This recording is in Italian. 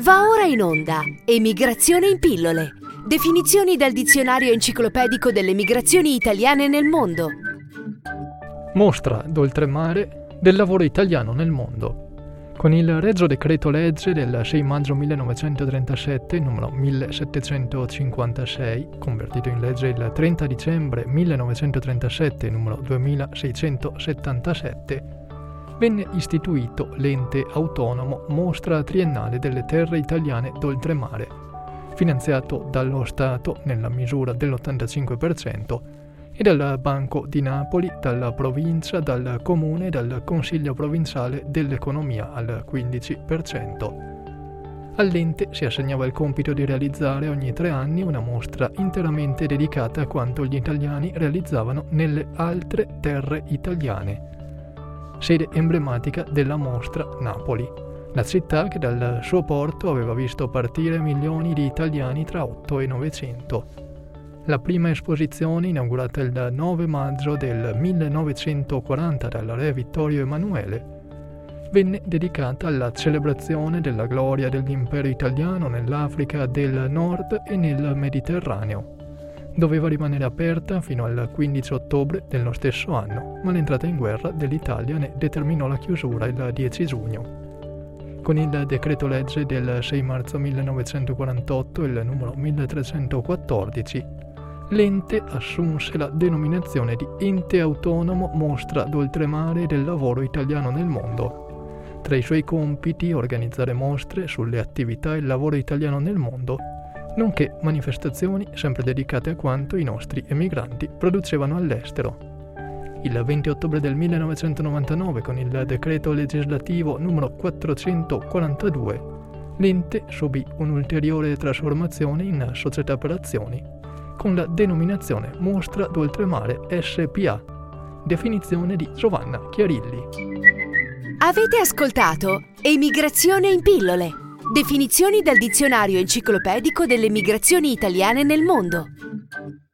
Va ora in onda Emigrazione in pillole. Definizioni dal dizionario enciclopedico delle migrazioni italiane nel mondo. Mostra d'oltremare del lavoro italiano nel mondo. Con il Regio Decreto Legge del 6 maggio 1937, numero 1756, convertito in legge il 30 dicembre 1937, numero 2677, venne istituito l'ente autonomo Mostra Triennale delle Terre Italiane d'Oltremare, finanziato dallo Stato nella misura dell'85% e dal Banco di Napoli, dalla provincia, dal comune e dal Consiglio provinciale dell'economia al 15%. All'ente si assegnava il compito di realizzare ogni tre anni una mostra interamente dedicata a quanto gli italiani realizzavano nelle altre terre italiane sede emblematica della mostra Napoli, la città che dal suo porto aveva visto partire milioni di italiani tra 8 e 900. La prima esposizione, inaugurata il 9 maggio del 1940 dal re Vittorio Emanuele, venne dedicata alla celebrazione della gloria dell'impero italiano nell'Africa del Nord e nel Mediterraneo doveva rimanere aperta fino al 15 ottobre dello stesso anno, ma l'entrata in guerra dell'Italia ne determinò la chiusura il 10 giugno. Con il decreto legge del 6 marzo 1948, il numero 1314, l'ente assunse la denominazione di Ente Autonomo Mostra d'Oltremare del Lavoro Italiano nel Mondo. Tra i suoi compiti organizzare mostre sulle attività e il lavoro italiano nel mondo nonché manifestazioni sempre dedicate a quanto i nostri emigranti producevano all'estero. Il 20 ottobre del 1999, con il decreto legislativo numero 442, l'ente subì un'ulteriore trasformazione in società per azioni, con la denominazione Mostra d'Oltremare SPA, definizione di Giovanna Chiarilli. Avete ascoltato Emigrazione in pillole Definizioni dal dizionario enciclopedico delle migrazioni italiane nel mondo.